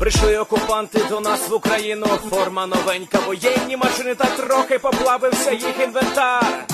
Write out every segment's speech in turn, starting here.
Прийшли окупанти до нас в Україну, форма новенька, воєнні машини та трохи поплавився їх інвентар.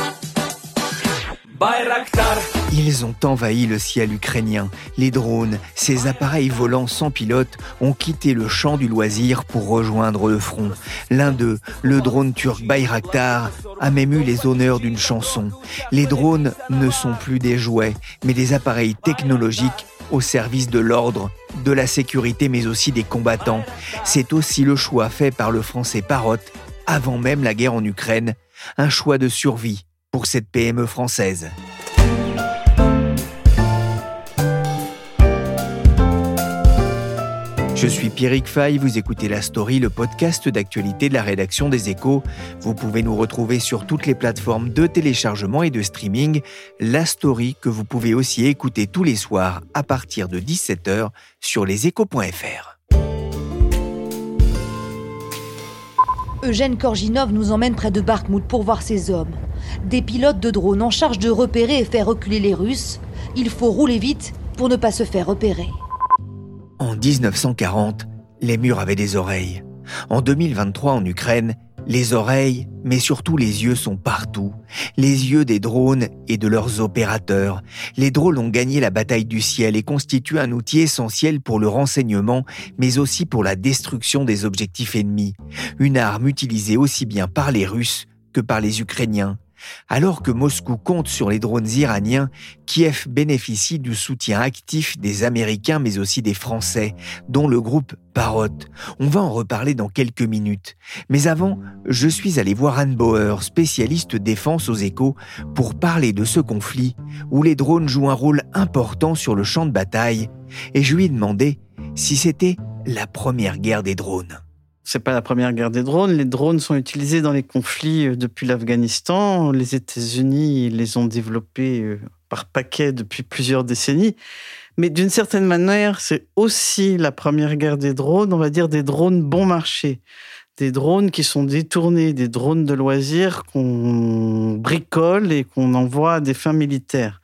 Байрактар. Ils ont envahi le ciel ukrainien. Les drones, ces appareils volants sans pilote, ont quitté le champ du loisir pour rejoindre le front. L'un d'eux, le drone turc Bayraktar, a même eu les honneurs d'une chanson. Les drones ne sont plus des jouets, mais des appareils technologiques au service de l'ordre, de la sécurité, mais aussi des combattants. C'est aussi le choix fait par le français Parrot, avant même la guerre en Ukraine, un choix de survie pour cette PME française. Je suis Pierrick Fay, vous écoutez La Story, le podcast d'actualité de la rédaction des Échos. Vous pouvez nous retrouver sur toutes les plateformes de téléchargement et de streaming. La Story que vous pouvez aussi écouter tous les soirs à partir de 17h sur leséchos.fr. Eugène Korginov nous emmène près de Bakhmut pour voir ses hommes. Des pilotes de drones en charge de repérer et faire reculer les Russes. Il faut rouler vite pour ne pas se faire repérer. En 1940, les murs avaient des oreilles. En 2023 en Ukraine, les oreilles, mais surtout les yeux sont partout. Les yeux des drones et de leurs opérateurs. Les drones ont gagné la bataille du ciel et constituent un outil essentiel pour le renseignement, mais aussi pour la destruction des objectifs ennemis. Une arme utilisée aussi bien par les Russes que par les Ukrainiens. Alors que Moscou compte sur les drones iraniens, Kiev bénéficie du soutien actif des Américains mais aussi des Français, dont le groupe Parrot. On va en reparler dans quelques minutes. Mais avant, je suis allé voir Anne Bauer, spécialiste défense aux échos, pour parler de ce conflit où les drones jouent un rôle important sur le champ de bataille, et je lui ai demandé si c'était la première guerre des drones c'est pas la première guerre des drones. Les drones sont utilisés dans les conflits euh, depuis l'Afghanistan. Les États-Unis les ont développés euh, par paquets depuis plusieurs décennies. Mais d'une certaine manière, c'est aussi la première guerre des drones, on va dire des drones bon marché. Des drones qui sont détournés, des drones de loisirs qu'on bricole et qu'on envoie à des fins militaires.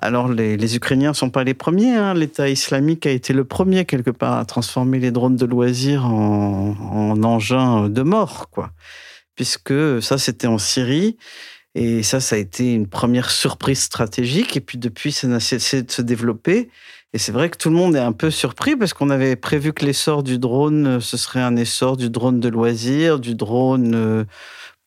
Alors, les, Ukrainiens ne sont pas les premiers. Hein. L'État islamique a été le premier, quelque part, à transformer les drones de loisirs en, engins de mort, quoi. Puisque ça, c'était en Syrie. Et ça, ça a été une première surprise stratégique. Et puis, depuis, ça n'a cessé de se développer. Et c'est vrai que tout le monde est un peu surpris parce qu'on avait prévu que l'essor du drone, ce serait un essor du drone de loisirs, du drone euh,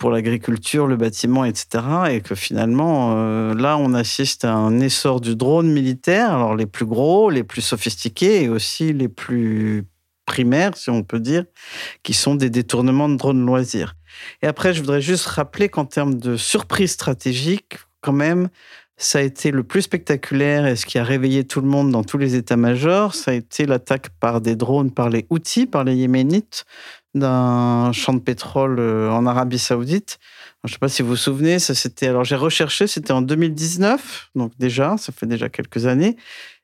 pour l'agriculture, le bâtiment, etc. Et que finalement, euh, là, on assiste à un essor du drone militaire, alors les plus gros, les plus sophistiqués et aussi les plus primaires, si on peut dire, qui sont des détournements de drones loisirs. Et après, je voudrais juste rappeler qu'en termes de surprise stratégique, quand même, ça a été le plus spectaculaire et ce qui a réveillé tout le monde dans tous les états-majors, ça a été l'attaque par des drones par les Houthis, par les Yéménites, d'un champ de pétrole euh, en Arabie Saoudite. Je ne sais pas si vous vous souvenez, ça c'était. Alors j'ai recherché, c'était en 2019, donc déjà, ça fait déjà quelques années.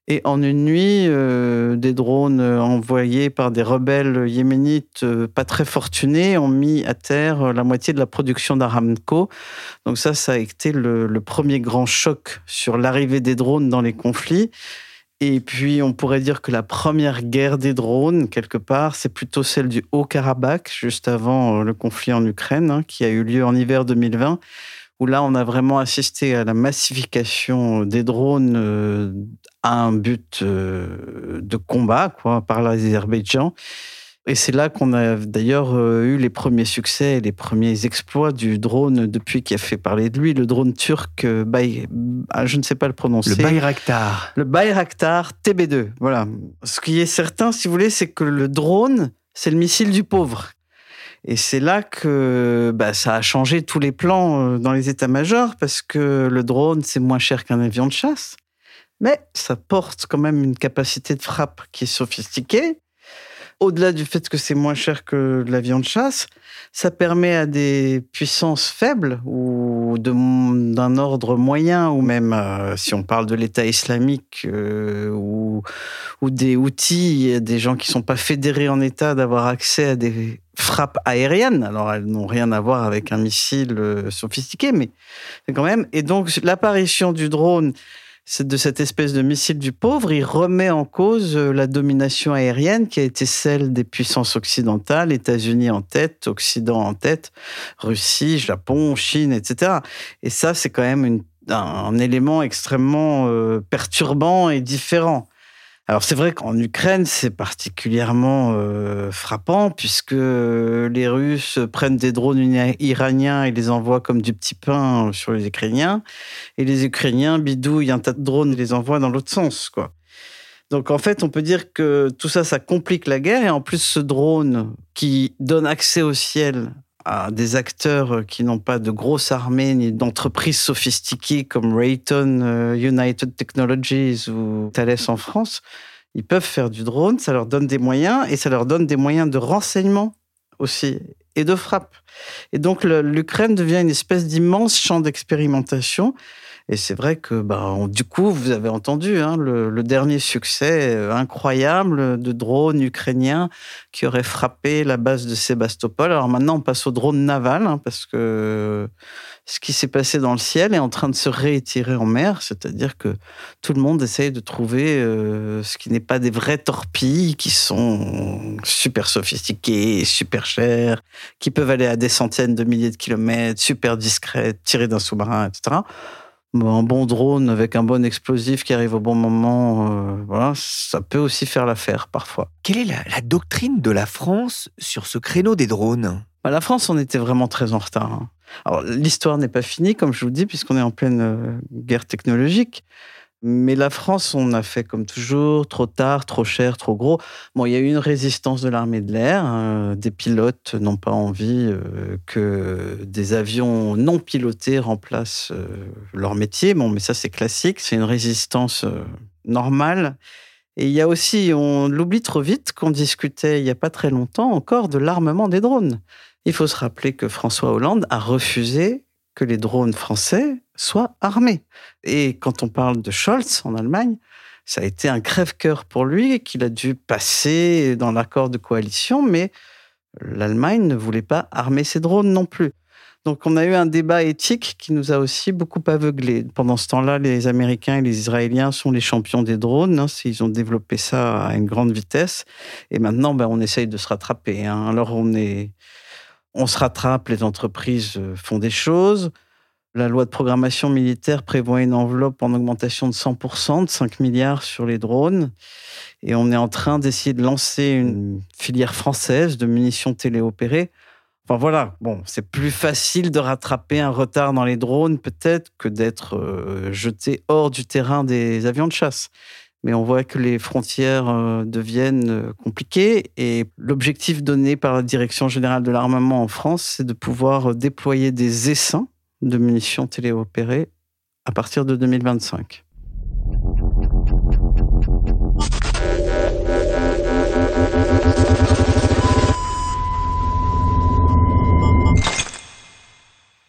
Et en une nuit, euh, des drones envoyés par des rebelles yéménites euh, pas très fortunés ont mis à terre la moitié de la production d'Aramco. Donc ça, ça a été le premier grand choc sur l'arrivée des drones dans les conflits. Et puis, on pourrait dire que la première guerre des drones, quelque part, c'est plutôt celle du Haut-Karabakh, juste avant euh, le conflit en Ukraine, hein, qui a eu lieu en hiver 2020, où là, on a vraiment assisté à la massification des drones euh, à un but euh, de combat, quoi, par l'Azerbaïdjan. Et c'est là qu'on a d'ailleurs euh, eu les premiers succès, les premiers exploits du drone depuis qu'il a fait parler de lui, le drone turc, ah, je ne sais pas le prononcer. Le Bayraktar. Le Bayraktar TB2. Voilà. Ce qui est certain, si vous voulez, c'est que le drone, c'est le missile du pauvre. Et c'est là que bah, ça a changé tous les plans euh, dans les états-majors parce que le drone, c'est moins cher qu'un avion de chasse. Mais ça porte quand même une capacité de frappe qui est sophistiquée. Au-delà du fait que c'est moins cher que de chasse, ça permet à des puissances faibles ou d'un ordre moyen, ou même euh, si on parle de l'État islamique euh, ou, ou, des outils, des gens qui sont pas fédérés en État, d'avoir accès à des frappes aériennes. Alors elles n'ont rien à voir avec un missile euh, sophistiqué, mais quand même. Et donc l'apparition du drone de cette espèce de missile du pauvre, il remet en cause euh, la domination aérienne qui a été celle des puissances occidentales, États-Unis en tête, Occident en tête, Russie, Japon, Chine, etc. Et ça, c'est quand même un, élément extrêmement euh, perturbant et différent. Alors c'est vrai qu'en Ukraine, c'est particulièrement euh, frappant puisque les Russes prennent des drones iraniens et les envoient comme du petit pain sur les Ukrainiens, et les Ukrainiens bidouillent un tas de drones et les envoient dans l'autre sens, quoi. Donc en fait, on peut dire que tout ça, ça complique la guerre, et en plus ce drone qui donne accès au ciel à des acteurs qui n'ont pas de grosses armées ni d'entreprises sophistiquées comme Raytheon euh, United Technologies ou Thales en France, ils peuvent faire du drone, ça leur donne des moyens et ça leur donne des moyens de renseignement aussi et de frappe. Et donc l'Ukraine devient une espèce d'immense champ d'expérimentation et c'est vrai que, bah, du coup, vous avez entendu hein, le, dernier succès euh, incroyable de drones ukrainiens qui auraient frappé la base de Sébastopol. Alors maintenant, on passe au drone naval hein, parce que ce qui s'est passé dans le ciel est en train de se réitérer en mer, c'est-à-dire que tout le monde essaye de trouver euh, ce qui n'est pas des vraies torpilles qui sont super sophistiquées, super chères, qui peuvent aller à des centaines de milliers de kilomètres, super discrètes, tirées d'un sous-marin, etc un bon drone avec un bon explosif qui arrive au bon moment, euh, voilà, ça peut aussi faire l'affaire parfois. Quelle est la, doctrine de la France sur ce créneau des drones? Bah, La France, on était vraiment très en retard. Hein. Alors, l'histoire n'est pas finie, comme je vous dis, puisqu'on est en pleine euh, guerre technologique. Mais la France, on a fait comme toujours, trop tard, trop cher, trop gros. Bon, il y a eu une résistance de l'armée de l'air. Hein. Des pilotes n'ont pas envie euh, que des avions non pilotés remplacent euh, leur métier. Bon, mais ça, c'est classique. C'est une résistance euh, normale. Et il y a aussi, on l'oublie trop vite, qu'on discutait il n'y a pas très longtemps encore de l'armement des drones. Il faut se rappeler que François Hollande a refusé que les drones français soient armés. Et quand on parle de Scholz en Allemagne, ça a été un crève-cœur pour lui qu'il a dû passer dans l'accord de coalition, mais l'Allemagne ne voulait pas armer ses drones non plus. Donc on a eu un débat éthique qui nous a aussi beaucoup aveuglés. Pendant ce temps-là, les Américains et les Israéliens sont les champions des drones. Hein, ils ont développé ça à une grande vitesse. Et maintenant, ben, on essaye de se rattraper. Hein. Alors on est on se rattrape, les entreprises euh, font des choses. La loi de programmation militaire prévoit une enveloppe en augmentation de 100%, de 5 milliards sur les drones. Et on est en train d'essayer de lancer une filière française de munitions téléopérées. Enfin voilà, bon, c'est plus facile de rattraper un retard dans les drones peut-être que d'être euh, jeté hors du terrain des avions de chasse mais on voit que les frontières euh, deviennent euh, compliquées et l'objectif donné par la Direction générale de l'armement en France, c'est de pouvoir déployer des essaims de munitions téléopérées à partir de 2025.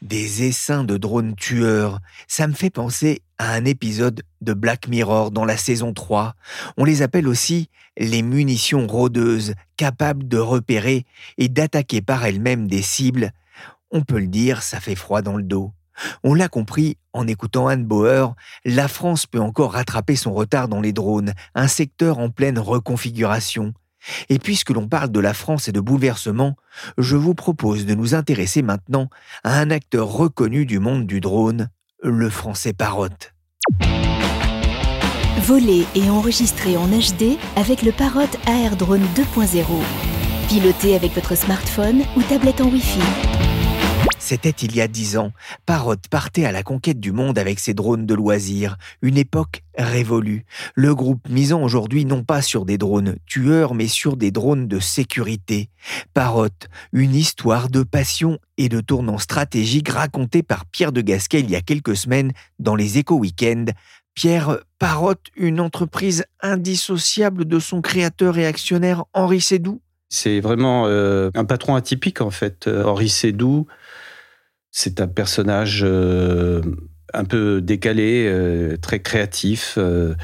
Des essaims de drones tueurs, ça me fait penser à un épisode de Black Mirror dans la saison 3. On les appelle aussi les munitions rôdeuses, capables de repérer et d'attaquer par elles-mêmes des cibles. On peut le dire, ça fait froid dans le dos. On l'a compris en écoutant Anne Bauer, la France peut encore rattraper son retard dans les drones, un secteur en pleine reconfiguration. Et puisque l'on parle de la France et de bouleversement, je vous propose de nous intéresser maintenant à un acteur reconnu du monde du drone, le français Parotte. Voler et enregistrer en HD avec le Parrot AR Drone 2.0. Piloter avec votre smartphone ou tablette en Wi-Fi. C'était il y a dix ans. Parotte partait à la conquête du monde avec ses drones de loisirs. Une époque révolue. Le groupe misant aujourd'hui non pas sur des drones tueurs, mais sur des drones de sécurité. Parotte, une histoire de passion et de tournant stratégique racontée par Pierre de Gasquet il y a quelques semaines dans les Éco Weekends. Pierre Parotte, une entreprise indissociable de son créateur et actionnaire Henri Sédou C'est vraiment euh, un patron atypique en fait. Euh, Henri Sédou, c'est un personnage euh, un peu décalé, euh, très créatif. Euh,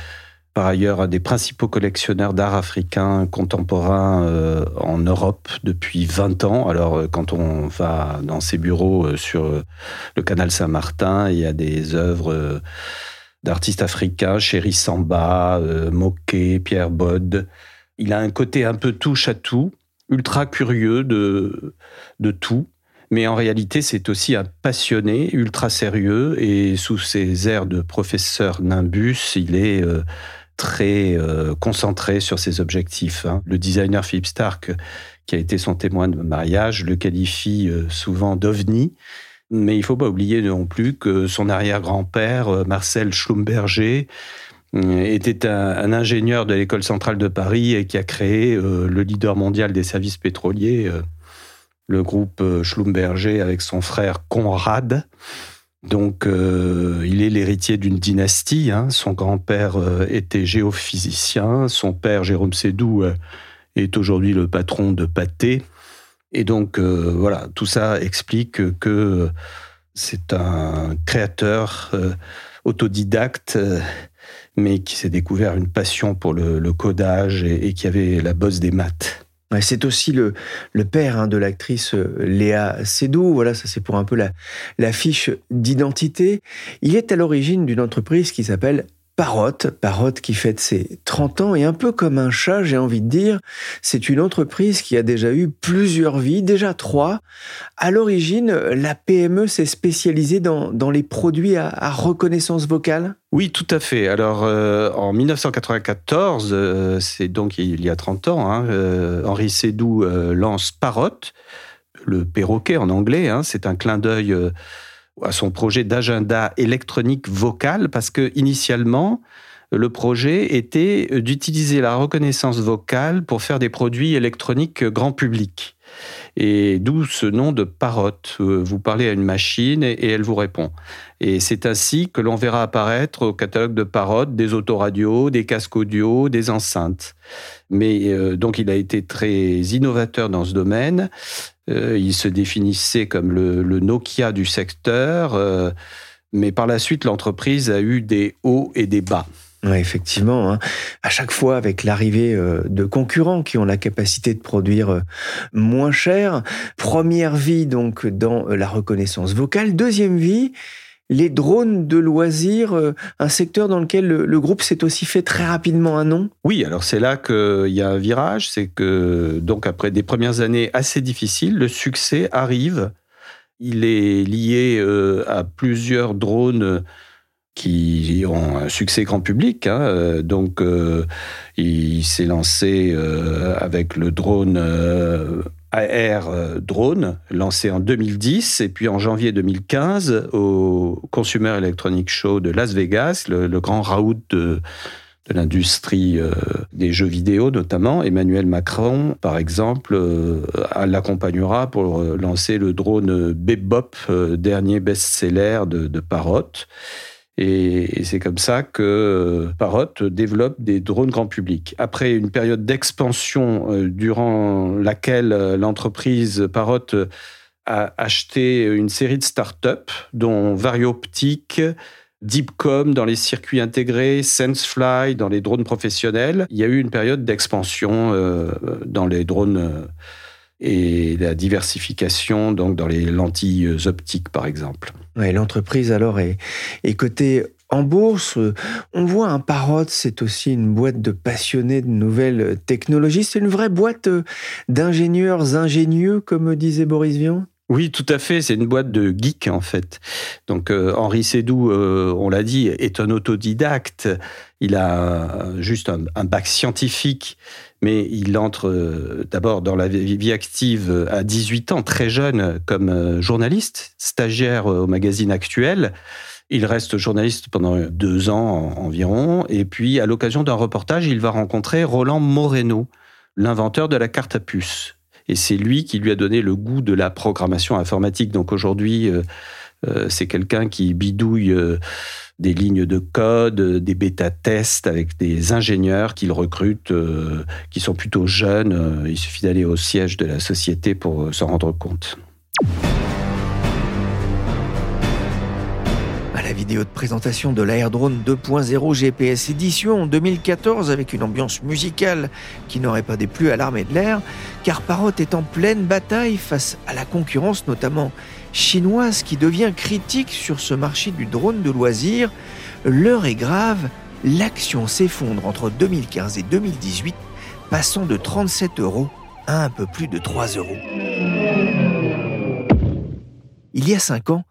par ailleurs, un des principaux collectionneurs d'art africain contemporain en Europe depuis 20 ans. Alors, quand on va dans ses bureaux sur le canal Saint-Martin, il y a des œuvres d'artistes africains, Chéri Samba, Moquet, Pierre Bode. Il a un côté un peu touche à tout, ultra curieux de, de tout. Mais en réalité, c'est aussi un passionné, ultra sérieux, et sous ses airs de professeur Nimbus, il est euh, très euh, concentré sur ses objectifs. Hein. Le designer Philippe Stark, qui a été son témoin de mariage, le qualifie euh, souvent d'ovni. Mais il ne faut pas oublier non plus que son arrière-grand-père, Marcel Schlumberger, était un, ingénieur de l'école centrale de Paris et qui a créé le leader mondial des services pétroliers, le groupe euh, Schlumberger avec son frère Conrad. Donc, euh, il est l'héritier d'une dynastie. Hein. Son grand-père euh, était géophysicien. Son père, Jérôme Sédou, est aujourd'hui le patron de Pathé. Et donc, voilà, tout ça explique que c'est un créateur autodidacte, mais qui s'est découvert une passion pour le, codage et qui avait la bosse des maths. C'est aussi le, père hein, de l'actrice euh, Léa Seydoux. Voilà, ça c'est pour un peu la fiche d'identité. Il est à l'origine d'une entreprise qui s'appelle Parotte, Parotte qui fête ses 30 ans et un peu comme un chat, j'ai envie de dire, c'est une entreprise qui a déjà eu plusieurs vies, déjà trois. À l'origine, la PME s'est spécialisée dans, dans, les produits à, reconnaissance vocale Oui, tout à fait. Alors, euh, en 1994, euh, c'est donc il y a 30 ans, hein, euh, Henri Sédou lance Parotte, le perroquet en anglais, hein, c'est un clin d'œil à son projet d'agenda électronique vocal parce que initialement le projet était d'utiliser la reconnaissance vocale pour faire des produits électroniques grand public. Et d'où ce nom de parotte. Vous parlez à une machine et elle vous répond. Et c'est ainsi que l'on verra apparaître au catalogue de parotte des autoradios, des casques audio, des enceintes. Mais euh, donc il a été très innovateur dans ce domaine. Euh, il se définissait comme le, Nokia du secteur, euh, mais par la suite, l'entreprise a eu des hauts et des bas. Effectivement. Hein. À chaque fois, avec l'arrivée euh, de concurrents qui ont la capacité de produire moins cher. Première vie, donc, dans la reconnaissance vocale. Deuxième vie, les drones de loisirs, euh, un secteur dans lequel le, groupe s'est aussi fait très rapidement un nom? Oui, alors c'est là qu'il y a un virage, c'est que donc après des premières années assez difficiles, le succès arrive. Il est lié euh, à plusieurs drones qui ont un succès grand public. Hein. Euh, donc, il s'est lancé avec le drone AR euh, drone, lancé en 2010, et puis en janvier 2015, au Consumer Electronic Show de Las Vegas, le, grand raout de, l'industrie euh, des jeux vidéo notamment. Emmanuel Macron, par exemple, euh, l'accompagnera pour lancer le drone Bebop, dernier best-seller de, de Parrot. Et, c'est comme ça que euh, Parrot développe des drones grand public. Après une période d'expansion euh, durant laquelle euh, l'entreprise Parrot a acheté une série de startups, dont Varioptic, Deepcom dans les circuits intégrés, SenseFly dans les drones professionnels. Il y a eu une période d'expansion dans les drones et la diversification donc dans les lentilles optiques par exemple. Ouais, L'entreprise alors est, cotée en bourse. On voit un Parrot, c'est aussi une boîte de passionnés de nouvelles technologies. C'est une vraie boîte d'ingénieurs ingénieux, comme disait Boris Vian? Oui, tout à fait. C'est une boîte de geeks en fait. Donc euh, Henri Sédou, euh, on l'a dit, est un autodidacte. Il a juste un, bac scientifique, mais il entre euh, d'abord dans la vie active à 18 ans, très jeune, comme journaliste, stagiaire au magazine Actuel. Il reste journaliste pendant deux ans environ, et puis à l'occasion d'un reportage, il va rencontrer Roland Moreno, l'inventeur de la carte à puce et c'est lui qui lui a donné le goût de la programmation informatique. Donc aujourd'hui, euh, euh, c'est quelqu'un qui bidouille euh, des lignes de code, des bêta-tests avec des ingénieurs qu'il recrute, qui sont plutôt jeunes. il suffit d'aller au siège de la société pour s'en rendre compte. Vidéo de présentation de l'Airdrone 2.0 GPS édition en 2014 avec une ambiance musicale qui n'aurait pas déplu à l'armée de l'air, car Parrot est en pleine bataille face à la concurrence notamment chinoise qui devient critique sur ce marché du drone de loisirs. L'heure est grave, l'action s'effondre entre 2015 et 2018, passant de 37 euros à un peu plus de 3 euros. Il y a 5 ans,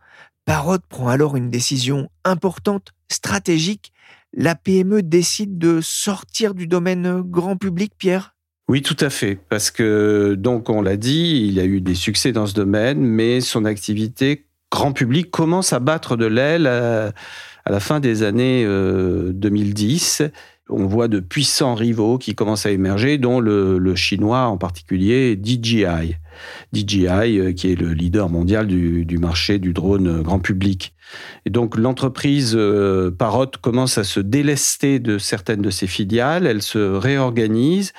Parrot prend alors une décision importante, stratégique. La PME décide de sortir du domaine grand public, Pierre? Oui, tout à fait, parce que donc on l'a dit, il a eu des succès dans ce domaine, mais son activité grand public commence à battre de l'aile à, la fin des années 2010. Euh, on voit de puissants rivaux qui commencent à émerger, dont le, chinois en particulier DJI. DJI, euh, qui est le leader mondial du, marché du drone grand public. Et donc l'entreprise euh, Parrot commence à se délester de certaines de ses filiales, elle se réorganise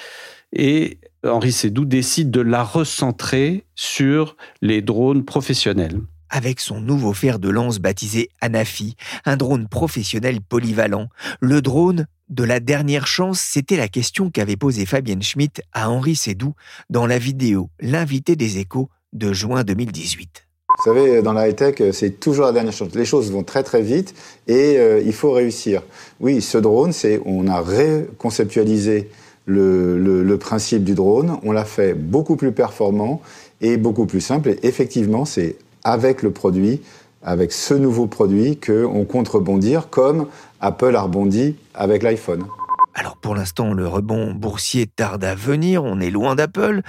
et Henri Sédou décide de la recentrer sur les drones professionnels avec son nouveau fer de lance baptisé Anafi, un drone professionnel polyvalent. Le drone de la dernière chance, c'était la question qu'avait posée Fabienne Schmitt à Henri Sédou dans la vidéo L'invité des échos de juin 2018. Vous savez, dans la high-tech, c'est toujours la dernière chance. Les choses vont très très vite et euh, il faut réussir. Oui, ce drone, c'est on a reconceptualisé le, le principe du drone, on l'a fait beaucoup plus performant et beaucoup plus simple. Et effectivement, c'est avec le produit, avec ce nouveau produit, qu'on compte rebondir comme Apple a rebondi avec l'iPhone. Alors pour l'instant, le rebond boursier tarde à venir, on est loin d'Apple,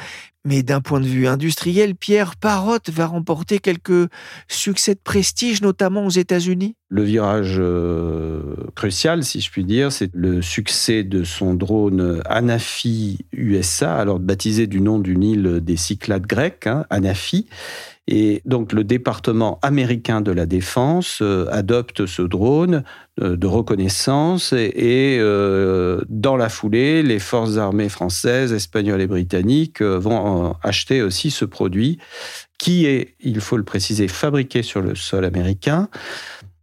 mais d'un point de vue industriel, Pierre Parrot va remporter quelques succès de prestige, notamment aux États-Unis Le virage euh, crucial, si je puis dire, c'est le succès de son drone Anafi USA, alors baptisé du nom d'une île des Cyclades grecques, hein, Anafi. Et donc le département américain de la défense euh, adopte ce drone euh, de reconnaissance et, euh, dans la foulée, les forces armées françaises, espagnoles et britanniques vont acheter aussi ce produit qui est, il faut le préciser, fabriqué sur le sol américain.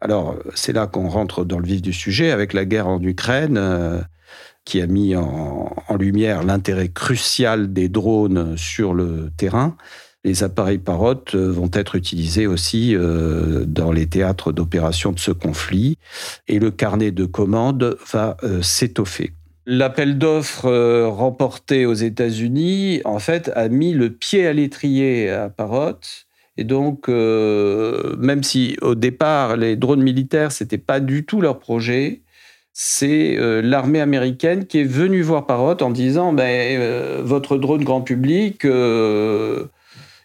Alors c'est là qu'on rentre dans le vif du sujet avec la guerre en Ukraine qui a mis en lumière l'intérêt crucial des drones sur le terrain les appareils Parrot euh, vont être utilisés aussi euh, dans les théâtres d'opération de ce conflit et le carnet de commandes va euh, s'étoffer. L'appel d'offres remporté aux États-Unis, en fait, a mis le pied à l'étrier à Parrot. Et donc, même si au départ, les drones militaires, c'était pas du tout leur projet, c'est l'armée américaine qui est venue voir Parrot en disant ben, Votre drone grand public,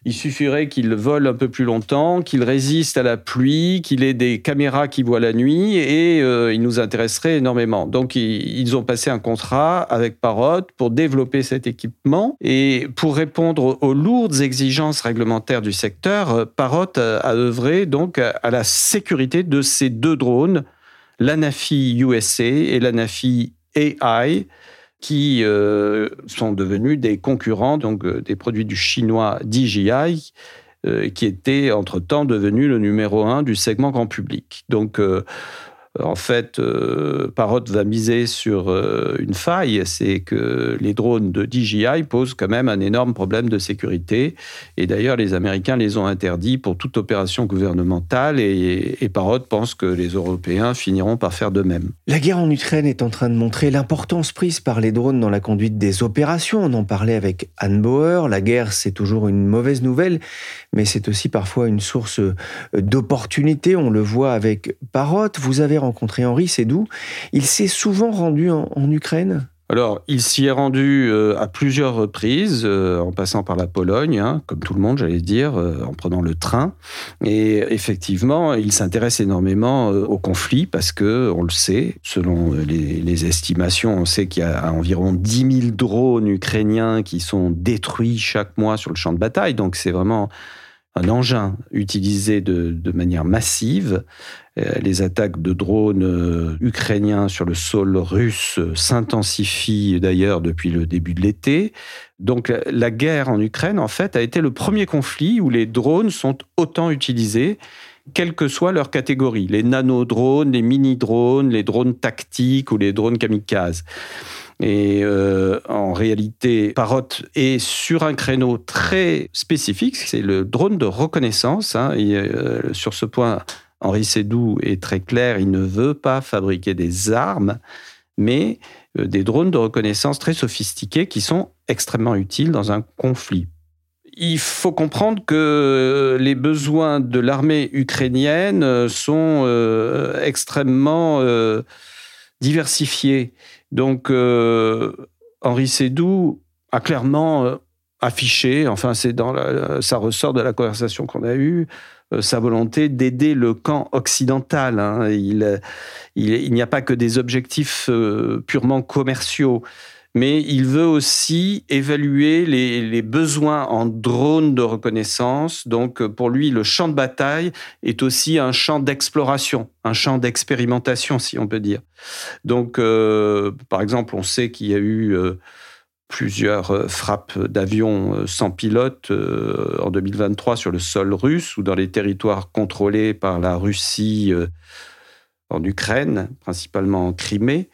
il suffirait qu'il vole un peu plus longtemps, qu'il résiste à la pluie, qu'il ait des caméras qui voient la nuit et euh, il nous intéresserait énormément. Donc ils ont passé un contrat avec Parrot pour développer cet équipement et pour répondre aux lourdes exigences réglementaires du secteur, Parrot a, œuvré donc à la sécurité de ces deux drones, l'Anafi USA et l'Anafi AI qui euh, sont devenus des concurrents donc euh, des produits du chinois DJI, euh, qui était entre-temps devenu le numéro un du segment grand public. Donc, En fait, euh, Parrot va miser sur euh, une faille, c'est que les drones de DJI posent quand même un énorme problème de sécurité. Et d'ailleurs, les Américains les ont interdits pour toute opération gouvernementale et, et Parrot pense que les Européens finiront par faire de même. La guerre en Ukraine est en train de montrer l'importance prise par les drones dans la conduite des opérations. On en parlait avec Anne Bauer. La guerre, c'est toujours une mauvaise nouvelle, mais c'est aussi parfois une source d'opportunités. On le voit avec Parrot. Vous avez rencontré Henri Sédou. Il s'est souvent rendu en, Ukraine? Alors, il s'y est rendu euh, à plusieurs reprises, euh, en passant par la Pologne, hein, comme tout le monde, j'allais dire, euh, en prenant le train. Et effectivement, il s'intéresse énormément au conflit parce que, on le sait, selon les, les estimations, on sait qu'il y a environ 10 000 drones ukrainiens qui sont détruits chaque mois sur le champ de bataille. Donc, c'est vraiment un engin utilisé de, manière massive. Euh, les attaques de drones euh, ukrainiens sur le sol russe s'intensifient d'ailleurs depuis le début de l'été. Donc la guerre en Ukraine, en fait, a été le premier conflit où les drones sont autant utilisés quelle que soit leur catégorie, les nanodrones, les mini-drones, les drones tactiques ou les drones kamikazes. Et euh, en réalité, Parrot est sur un créneau très spécifique, c'est le drone de reconnaissance. Hein, euh, sur ce point, Henri Sédou est très clair, il ne veut pas fabriquer des armes, mais euh, des drones de reconnaissance très sophistiqués qui sont extrêmement utiles dans un conflit. Il faut comprendre que les besoins de l'armée ukrainienne sont extrêmement diversifiés. Donc, euh, Henri Sédou a clairement euh, affiché, enfin, c'est dans ça ressort de la conversation qu'on a eue, euh, sa volonté d'aider le camp occidental. Hein. Il, il n'y a pas que des objectifs purement commerciaux mais il veut aussi évaluer les, besoins en drones de reconnaissance. Donc pour lui, le champ de bataille est aussi un champ d'exploration, un champ d'expérimentation, si on peut dire. Donc, euh, par exemple, on sait qu'il y a eu euh, plusieurs euh, frappes d'avions sans pilote en 2023 sur le sol russe ou dans les territoires contrôlés par la Russie en Ukraine, principalement en Crimée.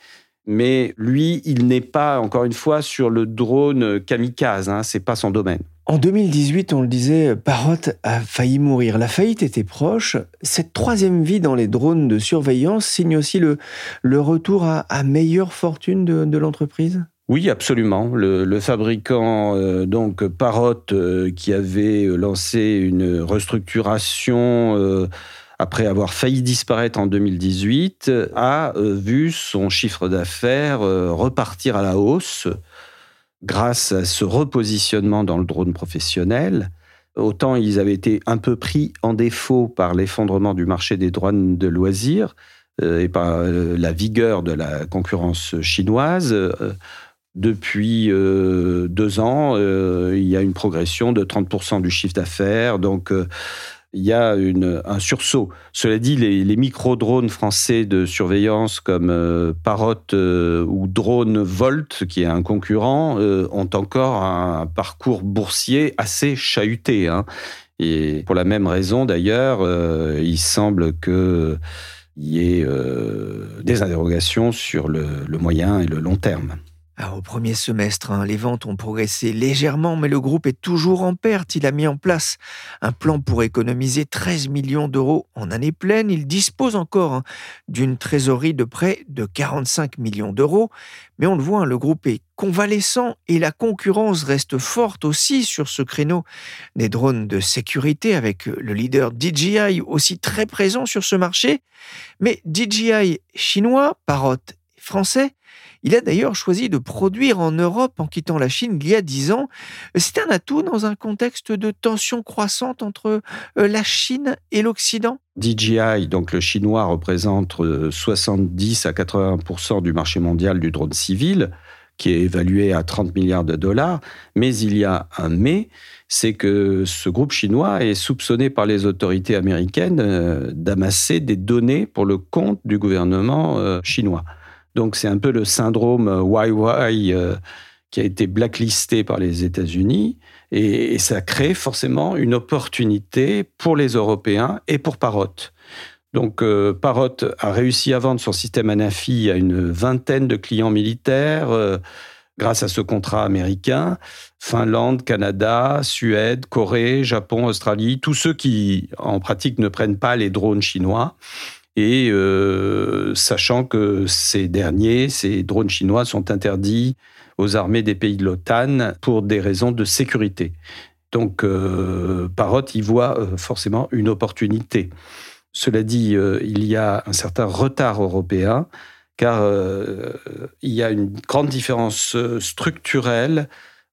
Mais lui, il n'est pas, encore une fois, sur le drone kamikaze. Hein, c'est pas son domaine. En 2018, on le disait, Parrot a failli mourir. La faillite était proche. Cette troisième vie dans les drones de surveillance signe aussi le retour à, meilleure fortune de, l'entreprise? Oui, absolument. Le, fabricant, euh, donc Parrot, euh, qui avait lancé une restructuration euh, après avoir failli disparaître en 2018, a euh, vu son chiffre d'affaires repartir à la hausse grâce à ce repositionnement dans le drone professionnel. Autant ils avaient été un peu pris en défaut par l'effondrement du marché des drones de loisirs et par la vigueur de la concurrence chinoise. Depuis deux ans, il y a une progression de 30% du chiffre d'affaires. Donc, il y a un sursaut. Cela dit, les, micro-drones français de surveillance comme euh, Parrot euh, ou Drone Volt, qui est un concurrent, euh, ont encore un parcours boursier assez chahuté. Hein. Et pour la même raison, d'ailleurs, il semble qu'il y ait des interrogations sur le moyen et le long terme. Ah, au premier semestre, hein, les ventes ont progressé légèrement, mais le groupe est toujours en perte. Il a mis en place un plan pour économiser 13 millions d'euros en année pleine. Il dispose encore hein, d'une trésorerie de près de 45 millions d'euros. Mais on le voit, hein, le groupe est convalescent et la concurrence reste forte aussi sur ce créneau des drones de sécurité avec le leader DJI aussi très présent sur ce marché. Mais DJI chinois, Parrot français, il a d'ailleurs choisi de produire en Europe en quittant la Chine il y a dix ans. C'est un atout dans un contexte de tension croissante entre euh, la Chine et l'Occident? DJI, donc le chinois, représente 70 euh, à 80% du marché mondial du drone civil, qui est évalué à 30 milliards de dollars. Mais il y a un mais, c'est que ce groupe chinois est soupçonné par les autorités américaines euh, d'amasser des données pour le compte du gouvernement chinois. Donc c'est un peu le syndrome YY euh, qui a été blacklisté par les États-Unis et, ça crée forcément une opportunité pour les Européens et pour Parrot. Donc euh, Parrot a réussi à vendre son système Anafi à une vingtaine de clients militaires euh, grâce à ce contrat américain. Finlande, Canada, Suède, Corée, Japon, Australie, tous ceux qui en pratique ne prennent pas les drones chinois. Et euh, sachant que ces derniers, ces drones chinois, sont interdits aux armées des pays de l'OTAN pour des raisons de sécurité. Donc euh, Parrot y voit euh, forcément une opportunité. Cela dit, euh, il y a un certain retard européen, car il y a une grande différence structurelle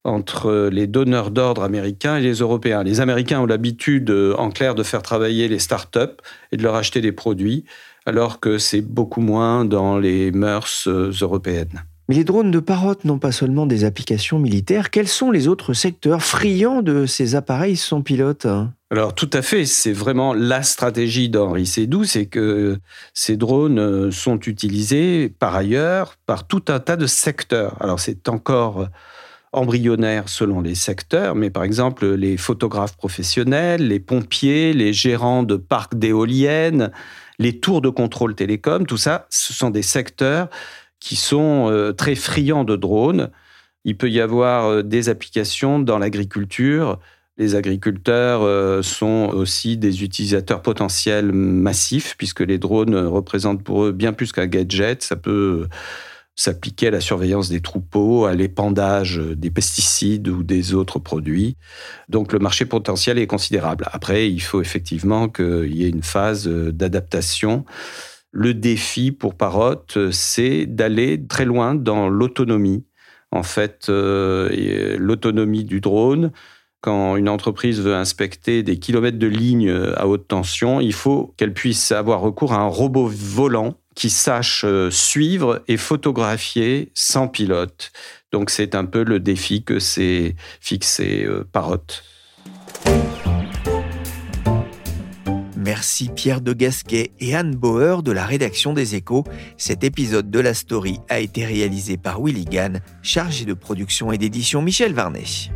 entre les donneurs d'ordre américains et les Européens. Les Américains ont l'habitude, euh, en clair, de faire travailler les start-up et de leur acheter des produits, alors que c'est beaucoup moins dans les mœurs euh, européennes. Mais les drones de Parrot n'ont pas seulement des applications militaires. Quels sont les autres secteurs friands de ces appareils sans pilote Alors tout à fait, c'est vraiment la stratégie d'Henri Sédou, c'est que ces drones euh, sont utilisés par ailleurs par tout un tas de secteurs. Alors c'est encore embryonnaire selon les secteurs, mais par exemple les photographes professionnels, les pompiers, les gérants de parcs d'éoliennes, les tours de contrôle télécom, tout ça, ce sont des secteurs qui sont euh, très friands de drones. Il peut y avoir euh, des applications dans l'agriculture. Les agriculteurs euh, sont aussi des utilisateurs potentiels massifs, puisque les drones représentent pour eux bien plus qu'un gadget. Ça peut s'appliquer à la surveillance des troupeaux, à l'épandage des pesticides ou des autres produits. Donc le marché potentiel est considérable. Après, il faut effectivement qu'il y ait une phase d'adaptation. Le défi pour Parrot, c'est d'aller très loin dans l'autonomie. En fait, euh, l'autonomie du drone, quand une entreprise veut inspecter des kilomètres de lignes à haute tension, il faut qu'elle puisse avoir recours à un robot volant qui sache euh, suivre et photographier sans pilote. Donc c'est un peu le défi que s'est fixé euh, Parrot. Merci Pierre de Gasquet et Anne Bauer de la rédaction des Échos. Cet épisode de la story a été réalisé par Willy Gann, chargé de production et d'édition Michel Varnet.